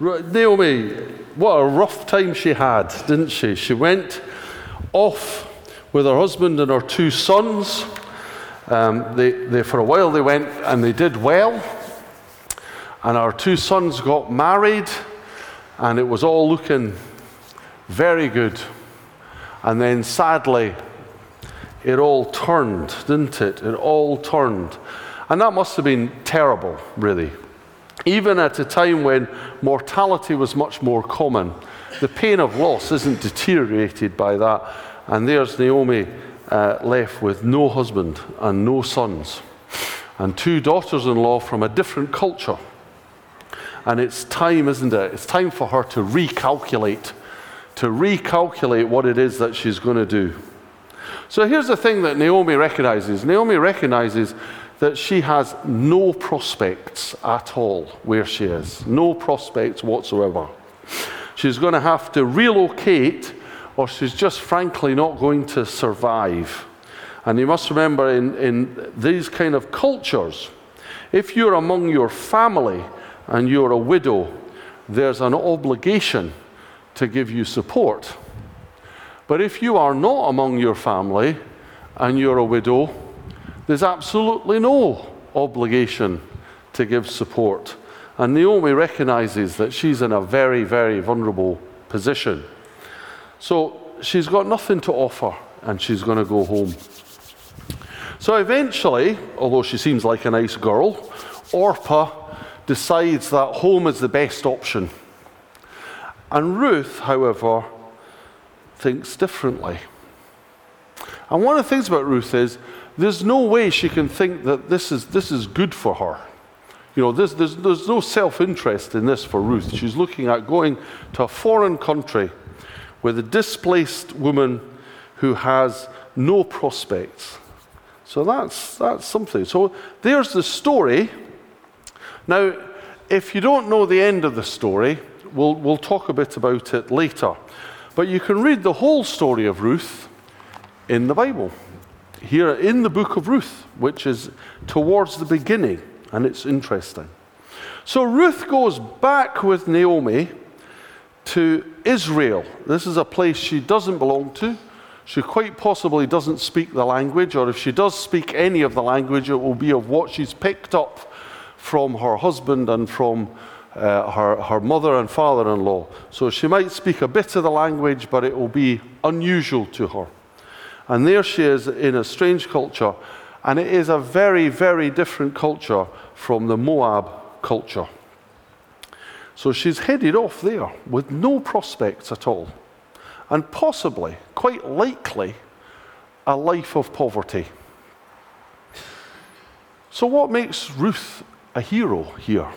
Naomi, what a rough time she had, didn't she? She went off with her husband and her two sons. Um, they, they, for a while they went and they did well. And our two sons got married, and it was all looking very good. And then sadly, it all turned, didn't it? It all turned. And that must have been terrible, really. Even at a time when mortality was much more common, the pain of loss isn't deteriorated by that. And there's Naomi uh, left with no husband and no sons, and two daughters in law from a different culture. And it's time, isn't it? It's time for her to recalculate, to recalculate what it is that she's going to do. So here's the thing that Naomi recognizes Naomi recognizes that she has no prospects at all where she is, no prospects whatsoever. She's going to have to relocate, or she's just frankly not going to survive. And you must remember, in, in these kind of cultures, if you're among your family and you're a widow, there's an obligation to give you support. But if you are not among your family and you're a widow, there's absolutely no obligation to give support. And Naomi recognizes that she's in a very, very vulnerable position. So she's got nothing to offer and she's going to go home. So eventually, although she seems like a nice girl, Orpah decides that home is the best option. And Ruth, however, thinks differently. And one of the things about Ruth is there's no way she can think that this is, this is good for her. You know, there's, there's, there's no self interest in this for Ruth. She's looking at going to a foreign country with a displaced woman who has no prospects. So that's, that's something. So there's the story. Now, if you don't know the end of the story, we'll, we'll talk a bit about it later. But you can read the whole story of Ruth in the Bible, here in the book of Ruth, which is towards the beginning, and it's interesting. So Ruth goes back with Naomi to Israel. This is a place she doesn't belong to. She quite possibly doesn't speak the language, or if she does speak any of the language, it will be of what she's picked up from her husband and from uh, her, her mother and father in law. So she might speak a bit of the language, but it will be unusual to her. And there she is in a strange culture, and it is a very, very different culture from the Moab culture. So she's headed off there with no prospects at all, and possibly, quite likely, a life of poverty. So, what makes Ruth a hero here?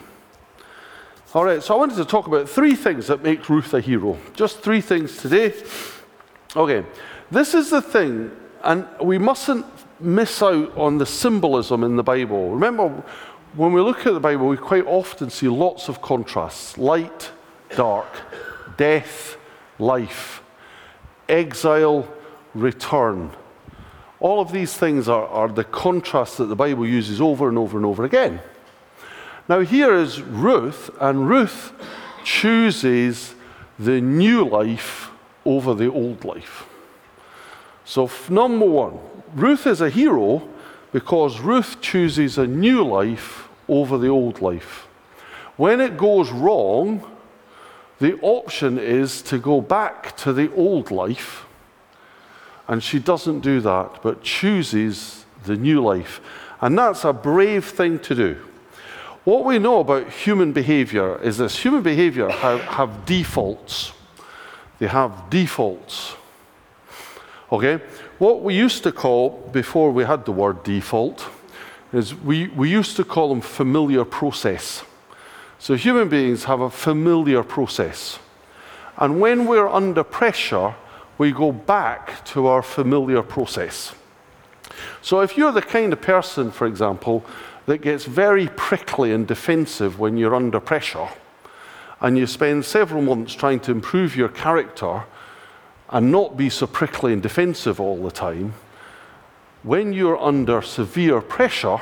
All right, so I wanted to talk about three things that make Ruth a hero. Just three things today. Okay, this is the thing, and we mustn't miss out on the symbolism in the Bible. Remember, when we look at the Bible, we quite often see lots of contrasts light, dark, death, life, exile, return. All of these things are, are the contrasts that the Bible uses over and over and over again. Now, here is Ruth, and Ruth chooses the new life over the old life. So, number one, Ruth is a hero because Ruth chooses a new life over the old life. When it goes wrong, the option is to go back to the old life, and she doesn't do that, but chooses the new life. And that's a brave thing to do. What we know about human behavior is this human behavior have, have defaults. They have defaults. Okay? What we used to call, before we had the word default, is we, we used to call them familiar process. So human beings have a familiar process. And when we're under pressure, we go back to our familiar process. So if you're the kind of person, for example, that gets very prickly and defensive when you're under pressure, and you spend several months trying to improve your character and not be so prickly and defensive all the time, when you're under severe pressure,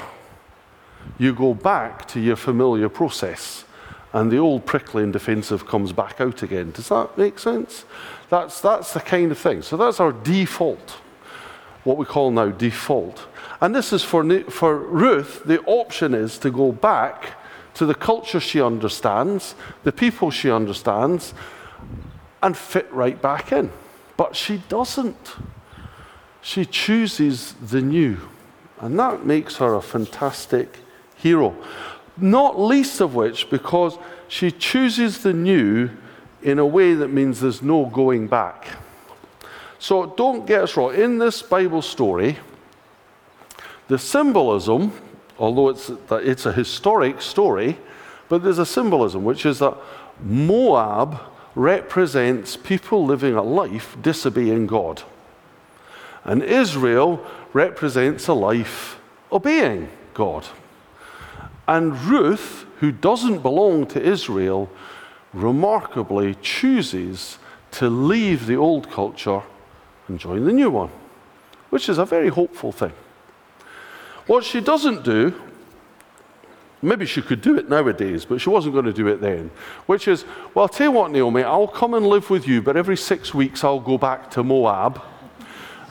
you go back to your familiar process. and the old prickly and defensive comes back out again. Does that make sense? That's, that's the kind of thing. So that's our default, what we call now default. And this is for, for Ruth, the option is to go back to the culture she understands, the people she understands, and fit right back in. But she doesn't. She chooses the new. And that makes her a fantastic hero. Not least of which because she chooses the new in a way that means there's no going back. So don't get us wrong. In this Bible story, the symbolism, although it's, it's a historic story, but there's a symbolism, which is that Moab represents people living a life disobeying God. And Israel represents a life obeying God. And Ruth, who doesn't belong to Israel, remarkably chooses to leave the old culture and join the new one, which is a very hopeful thing. What she doesn't do, maybe she could do it nowadays, but she wasn't going to do it then, which is, well, I'll tell you what, Naomi, I'll come and live with you, but every six weeks I'll go back to Moab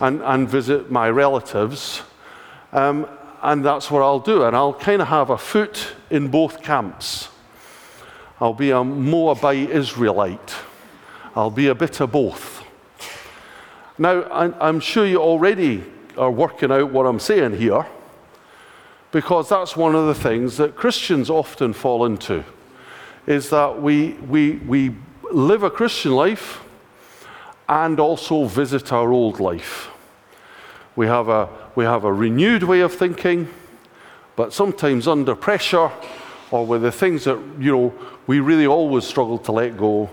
and, and visit my relatives. Um, and that's what I'll do. And I'll kind of have a foot in both camps. I'll be a Moabite Israelite. I'll be a bit of both. Now, I'm sure you already are working out what I'm saying here, because that's one of the things that Christians often fall into, is that we, we, we live a Christian life and also visit our old life. We have a, we have a renewed way of thinking, but sometimes under pressure or with the things that, you know, we really always struggle to let go,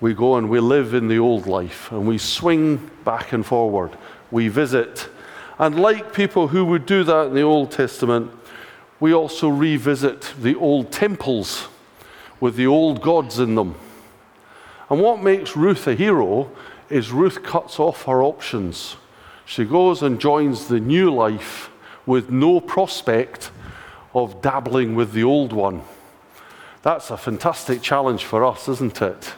we go and we live in the old life and we swing back and forward. We visit. And like people who would do that in the Old Testament, we also revisit the old temples with the old gods in them. And what makes Ruth a hero is Ruth cuts off her options. She goes and joins the new life with no prospect of dabbling with the old one. That's a fantastic challenge for us, isn't it?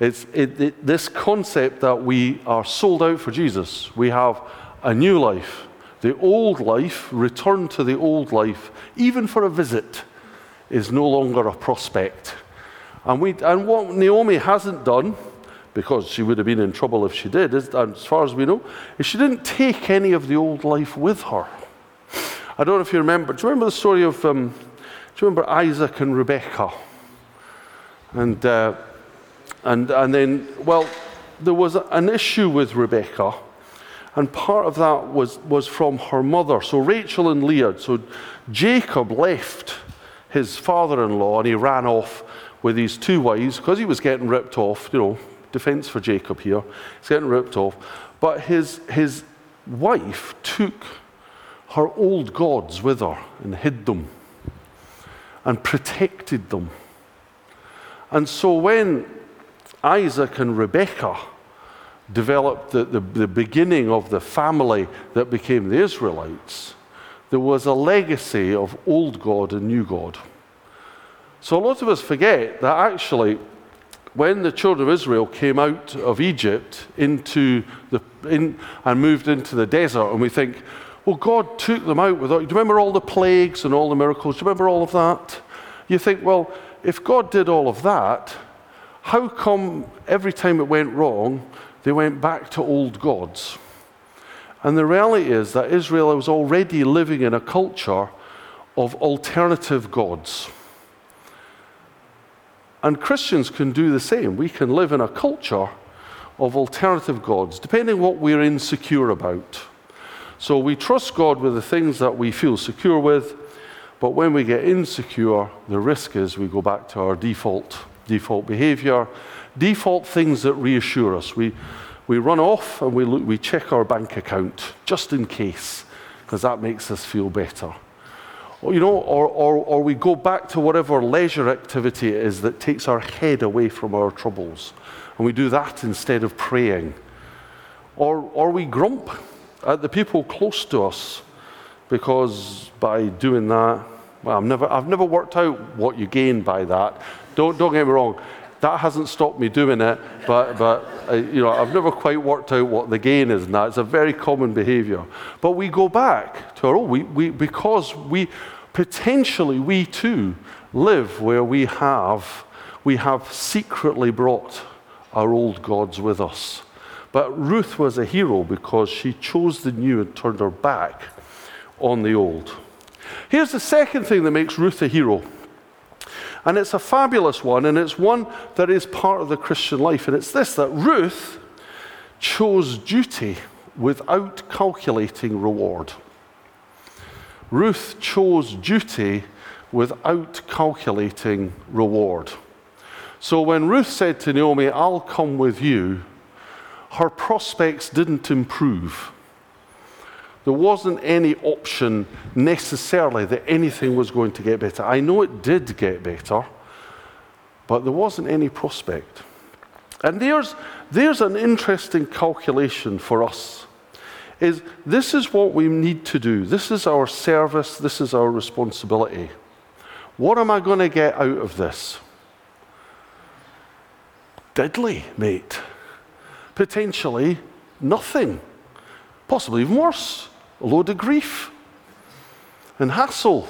It's it, it, this concept that we are sold out for Jesus. We have a new life. The old life, return to the old life, even for a visit, is no longer a prospect. And, we, and what Naomi hasn't done because she would have been in trouble if she did, as far as we know, is she didn't take any of the old life with her. I don't know if you remember. Do you remember the story of, um, do you remember Isaac and Rebecca? And, uh, and, and then, well, there was an issue with Rebecca, and part of that was, was from her mother. So Rachel and Leah, so Jacob left his father in law and he ran off with his two wives because he was getting ripped off, you know, defense for Jacob here. He's getting ripped off. But his, his wife took her old gods with her and hid them and protected them. And so when Isaac and Rebekah developed the, the, the, beginning of the family that became the Israelites, there was a legacy of old God and new God. So a lot of us forget that actually when the children of Israel came out of Egypt into the, in, and moved into the desert, and we think, well, God took them out without. Do you remember all the plagues and all the miracles? Do you remember all of that? You think, well, if God did all of that, how come every time it went wrong, they went back to old gods? And the reality is that Israel was already living in a culture of alternative gods. And Christians can do the same. We can live in a culture of alternative gods, depending what we're insecure about. So we trust God with the things that we feel secure with, but when we get insecure, the risk is we go back to our default default behavior, default things that reassure us. We, we run off and we, look, we check our bank account just in case, because that makes us feel better you know, or, or, or we go back to whatever leisure activity it is that takes our head away from our troubles. And we do that instead of praying. Or, or we grump at the people close to us because by doing that, well, I've never, I've never worked out what you gain by that. Don't, don't get me wrong. That hasn't stopped me doing it, but, but uh, you know, I've never quite worked out what the gain is, and that. It's a very common behavior. But we go back to our own, we, we, because we potentially, we too, live where we have, we have secretly brought our old gods with us. But Ruth was a hero because she chose the new and turned her back on the old. Here's the second thing that makes Ruth a hero. And it's a fabulous one, and it's one that is part of the Christian life. And it's this that Ruth chose duty without calculating reward. Ruth chose duty without calculating reward. So when Ruth said to Naomi, I'll come with you, her prospects didn't improve. There wasn't any option necessarily that anything was going to get better. I know it did get better, but there wasn't any prospect. And there's, there's an interesting calculation for us. Is this is what we need to do. This is our service, this is our responsibility. What am I going to get out of this? Deadly, mate. Potentially nothing. Possibly even worse a load of grief and hassle.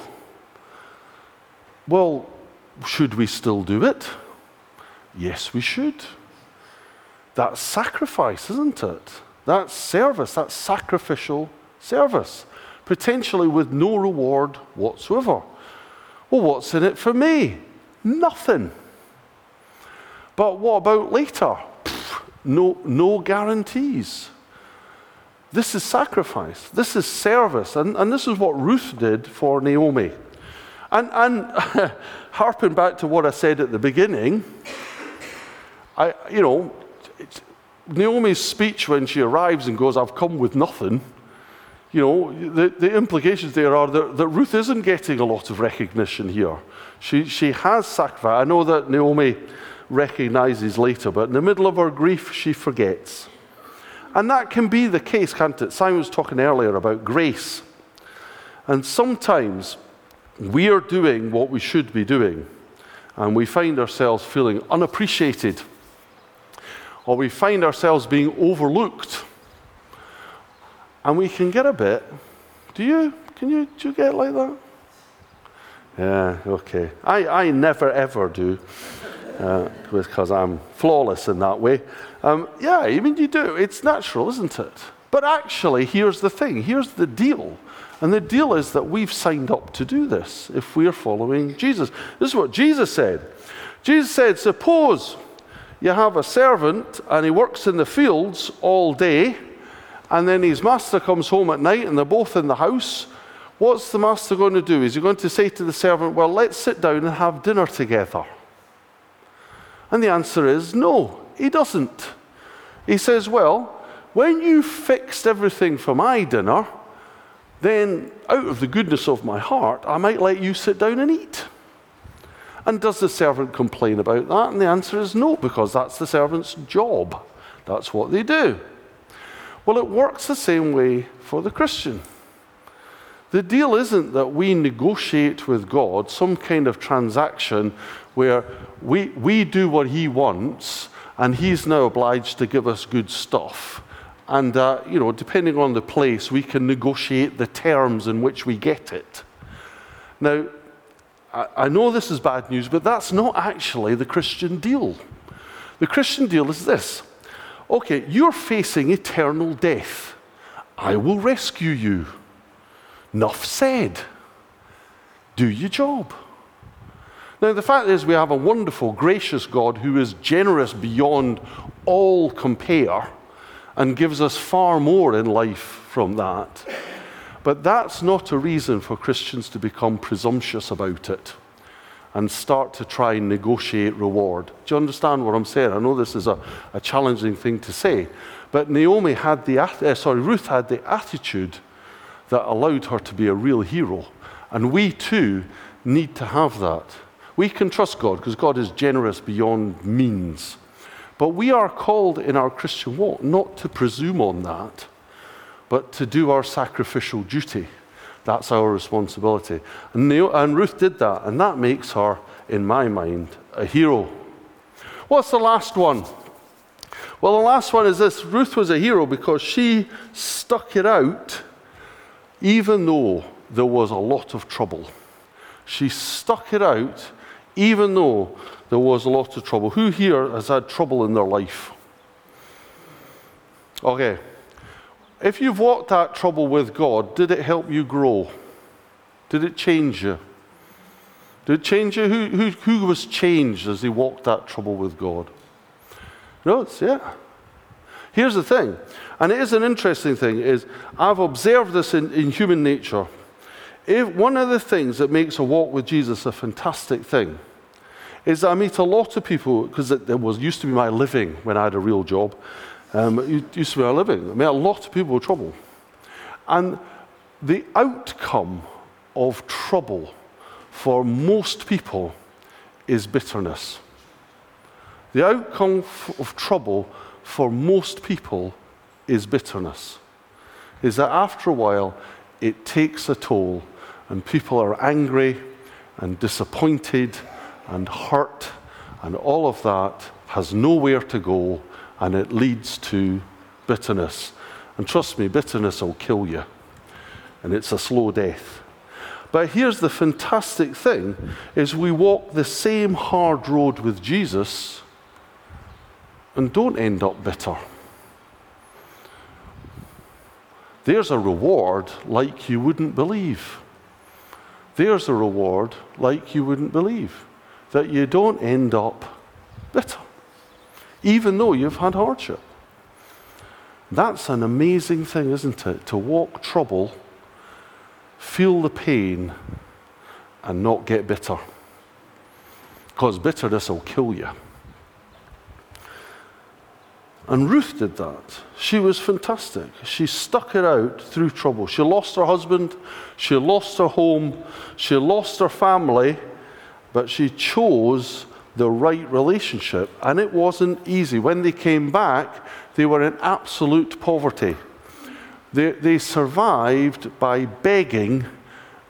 Well, should we still do it? Yes, we should. That's sacrifice, isn't it? That's service, that's sacrificial service, potentially with no reward whatsoever. Well, what's in it for me? Nothing. But what about later? no, no guarantees. This is sacrifice. This is service. And, and this is what Ruth did for Naomi. And, and harping back to what I said at the beginning, I, you know, Naomi's speech when she arrives and goes, I've come with nothing, you know, the, the implications there are that, that Ruth isn't getting a lot of recognition here. She, she has sacrificed. I know that Naomi recognizes later, but in the middle of her grief, she forgets. And that can be the case, can't it? Simon was talking earlier about grace. And sometimes we are doing what we should be doing, and we find ourselves feeling unappreciated, or we find ourselves being overlooked. And we can get a bit. Do you? Can you, do you get like that? Yeah, okay. I, I never ever do uh, because I'm flawless in that way. Um, yeah, I mean, you do. It's natural, isn't it? But actually, here's the thing here's the deal. And the deal is that we've signed up to do this if we are following Jesus. This is what Jesus said. Jesus said, Suppose you have a servant and he works in the fields all day, and then his master comes home at night and they're both in the house. What's the master going to do? Is he going to say to the servant, Well, let's sit down and have dinner together? And the answer is no, he doesn't. He says, Well, when you fixed everything for my dinner, then out of the goodness of my heart, I might let you sit down and eat. And does the servant complain about that? And the answer is no, because that's the servant's job. That's what they do. Well, it works the same way for the Christian. The deal isn't that we negotiate with God some kind of transaction where we, we do what He wants and He's now obliged to give us good stuff. And, uh, you know, depending on the place, we can negotiate the terms in which we get it. Now, I, I know this is bad news, but that's not actually the Christian deal. The Christian deal is this okay, you're facing eternal death. I will rescue you. Enough said. Do your job. Now, the fact is, we have a wonderful, gracious God who is generous beyond all compare and gives us far more in life from that. But that's not a reason for Christians to become presumptuous about it and start to try and negotiate reward. Do you understand what I'm saying? I know this is a, a challenging thing to say, but Naomi had the, uh, sorry, Ruth had the attitude that allowed her to be a real hero. And we too need to have that. We can trust God because God is generous beyond means. But we are called in our Christian walk not to presume on that, but to do our sacrificial duty, That's our responsibility. And, and Ruth did that, and that makes her, in my mind, a hero. What's the last one? Well, the last one is this Ruth was a hero because she stuck it out even though there was a lot of trouble. She stuck it out even though there was a lot of trouble. Who here has had trouble in their life? Okay. If you've walked that trouble with God, did it help you grow? Did it change you? Did it change you? Who, who, who was changed as he walked that trouble with God? No, it's, yeah. Here's the thing, and it is an interesting thing, is I've observed this in, in human nature. If one of the things that makes a walk with Jesus a fantastic thing is I meet a lot of people, because it, it, was used to be my living when I had a real job. Um, it used to be my living. I met a lot of people with trouble. And the outcome of trouble for most people is bitterness. The outcome of trouble for most people is bitterness. Is that after a while, it takes a toll, and people are angry and disappointed and hurt, and all of that has nowhere to go, and it leads to bitterness. And trust me, bitterness will kill you, and it's a slow death. But here's the fantastic thing is we walk the same hard road with Jesus and don't end up bitter. There's a reward like you wouldn't believe. There's a reward like you wouldn't believe that you don't end up bitter, even though you've had hardship. That's an amazing thing, isn't it? To walk trouble, feel the pain, and not get bitter. Because bitterness will kill you. And Ruth did that. She was fantastic. She stuck it out through trouble. She lost her husband, she lost her home, she lost her family, but she chose the right relationship, and it wasn't easy. When they came back, they were in absolute poverty. They, they survived by begging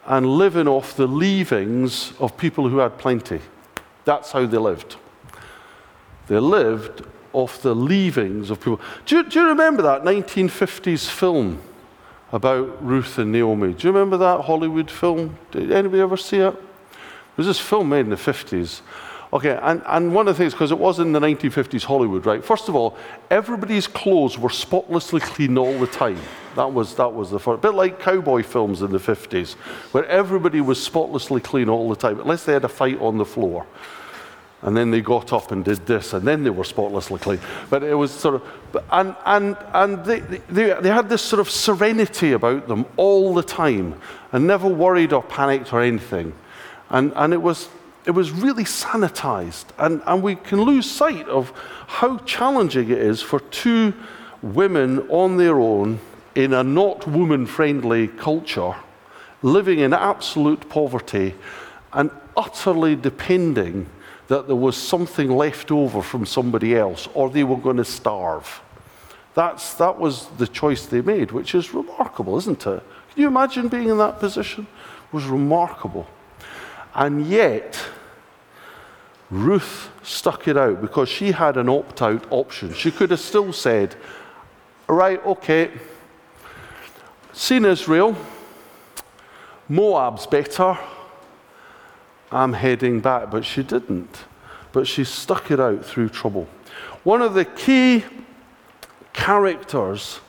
and living off the leavings of people who had plenty. That's how they lived. They lived off the leavings of people. Do you, do you remember that 1950s film about Ruth and Naomi? Do you remember that Hollywood film? Did anybody ever see it? was this film made in the 50s. Okay, and, and one of the things, because it was in the 1950s Hollywood, right? First of all, everybody's clothes were spotlessly clean all the time. That was, that was the first, a bit like cowboy films in the 50s, where everybody was spotlessly clean all the time, unless they had a fight on the floor. And then they got up and did this, and then they were spotlessly clean. But it was sort of, and, and, and they, they, they had this sort of serenity about them all the time, and never worried or panicked or anything. And, and it, was, it was really sanitized. And, and we can lose sight of how challenging it is for two women on their own in a not woman friendly culture, living in absolute poverty and utterly depending that there was something left over from somebody else or they were going to starve. That's, that was the choice they made, which is remarkable, isn't it? Can you imagine being in that position? It was remarkable. And yet, Ruth stuck it out because she had an opt out option. She could have still said, Right, okay, seen Israel, Moab's better, I'm heading back. But she didn't. But she stuck it out through trouble. One of the key characters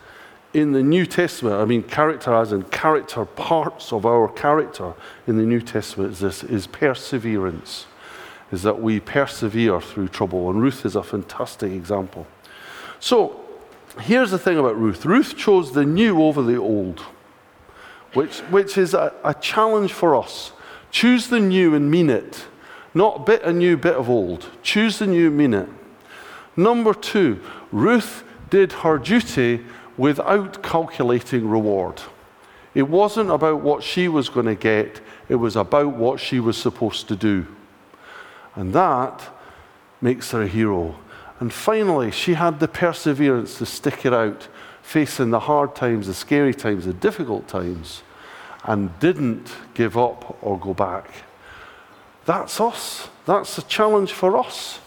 in the New Testament, I mean, character as in character, parts of our character in the New Testament is this is perseverance, is that we persevere through trouble. And Ruth is a fantastic example. So here's the thing about Ruth Ruth chose the new over the old, which, which is a, a challenge for us. Choose the new and mean it, not bit a new, bit of old. Choose the new, mean it. Number two, Ruth did her duty without calculating reward. It wasn't about what she was going to get, it was about what she was supposed to do. And that makes her a hero. And finally, she had the perseverance to stick it out, facing the hard times, the scary times, the difficult times. And didn't give up or go back. That's us. That's a challenge for us.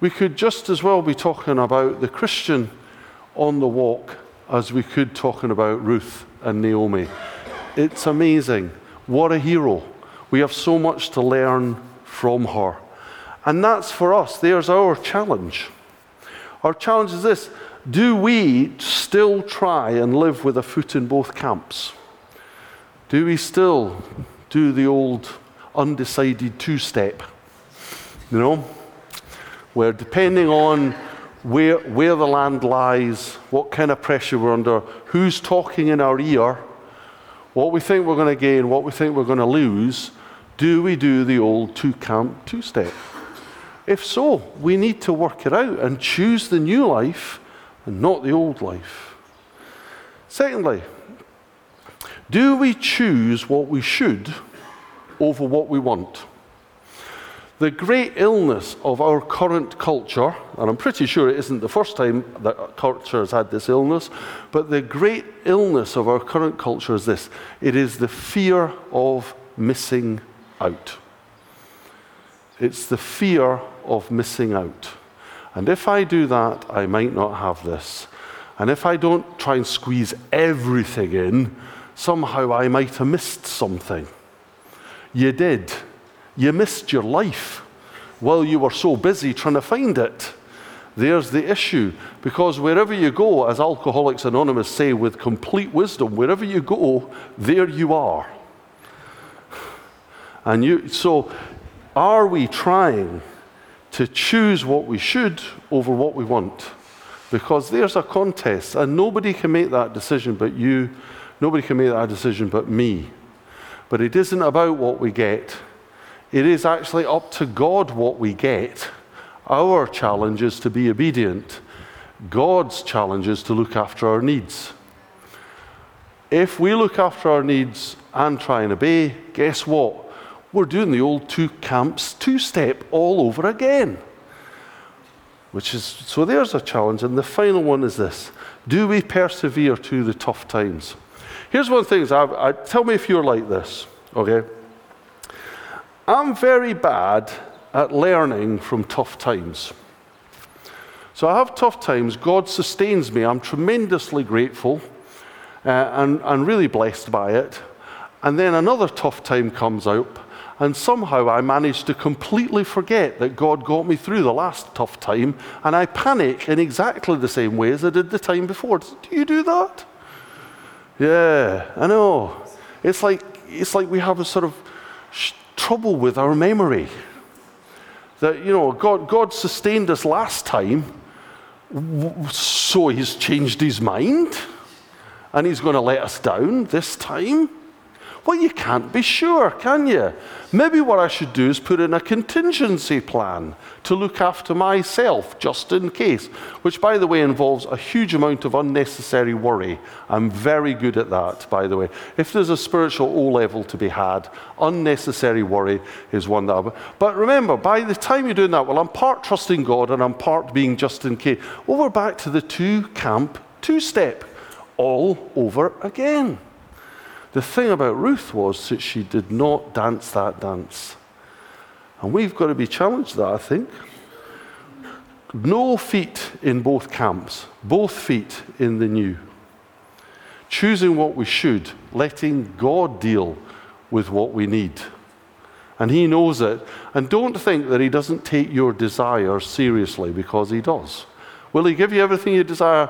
We could just as well be talking about the Christian on the walk as we could talking about Ruth and Naomi. It's amazing. What a hero. We have so much to learn from her. And that's for us. There's our challenge. Our challenge is this Do we still try and live with a foot in both camps? Do we still do the old undecided two step? You know, where depending on where, where the land lies, what kind of pressure we're under, who's talking in our ear, what we think we're going to gain, what we think we're going to lose, do we do the old two camp two step? If so, we need to work it out and choose the new life and not the old life. Secondly, do we choose what we should over what we want? The great illness of our current culture, and I'm pretty sure it isn't the first time that culture has had this illness, but the great illness of our current culture is this it is the fear of missing out. It's the fear of missing out. And if I do that, I might not have this. And if I don't try and squeeze everything in, somehow I might have missed something. You did. You missed your life while you were so busy trying to find it. There's the issue. Because wherever you go, as Alcoholics Anonymous say with complete wisdom, wherever you go, there you are. And you, so are we trying to choose what we should over what we want? Because there's a contest, and nobody can make that decision but you. Nobody can make that decision but me. But it isn't about what we get, it is actually up to God what we get. Our challenge is to be obedient, God's challenge is to look after our needs. If we look after our needs and try and obey, guess what? we're doing the old two camps two step all over again. Which is, so there's a challenge. And the final one is this Do we persevere through the tough times? Here's one of the things I, I, tell me if you're like this, okay? I'm very bad at learning from tough times. So I have tough times. God sustains me. I'm tremendously grateful uh, and, and really blessed by it. And then another tough time comes up, and somehow I manage to completely forget that God got me through the last tough time, and I panic in exactly the same way as I did the time before. Do you do that? Yeah, I know. It's like, it's like we have a sort of sh- trouble with our memory. That, you know, God, God sustained us last time, so he's changed his mind, and he's going to let us down this time. Well, you can't be sure, can you? Maybe what I should do is put in a contingency plan to look after myself just in case, which, by the way, involves a huge amount of unnecessary worry. I'm very good at that, by the way. If there's a spiritual O level to be had, unnecessary worry is one that I. But remember, by the time you're doing that, well, I'm part trusting God and I'm part being just in case. Well, we're back to the two camp, two step, all over again. The thing about Ruth was that she did not dance that dance. And we've got to be challenged that, I think. No feet in both camps, both feet in the new. Choosing what we should, letting God deal with what we need. And He knows it. And don't think that He doesn't take your desires seriously because He does. Will He give you everything you desire?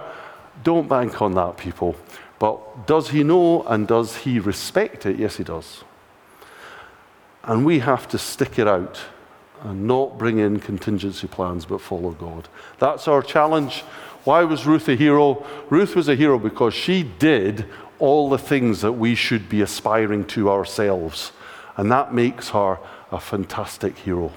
Don't bank on that, people. But does he know and does he respect it? Yes, he does. And we have to stick it out and not bring in contingency plans but follow God. That's our challenge. Why was Ruth a hero? Ruth was a hero because she did all the things that we should be aspiring to ourselves. And that makes her a fantastic hero.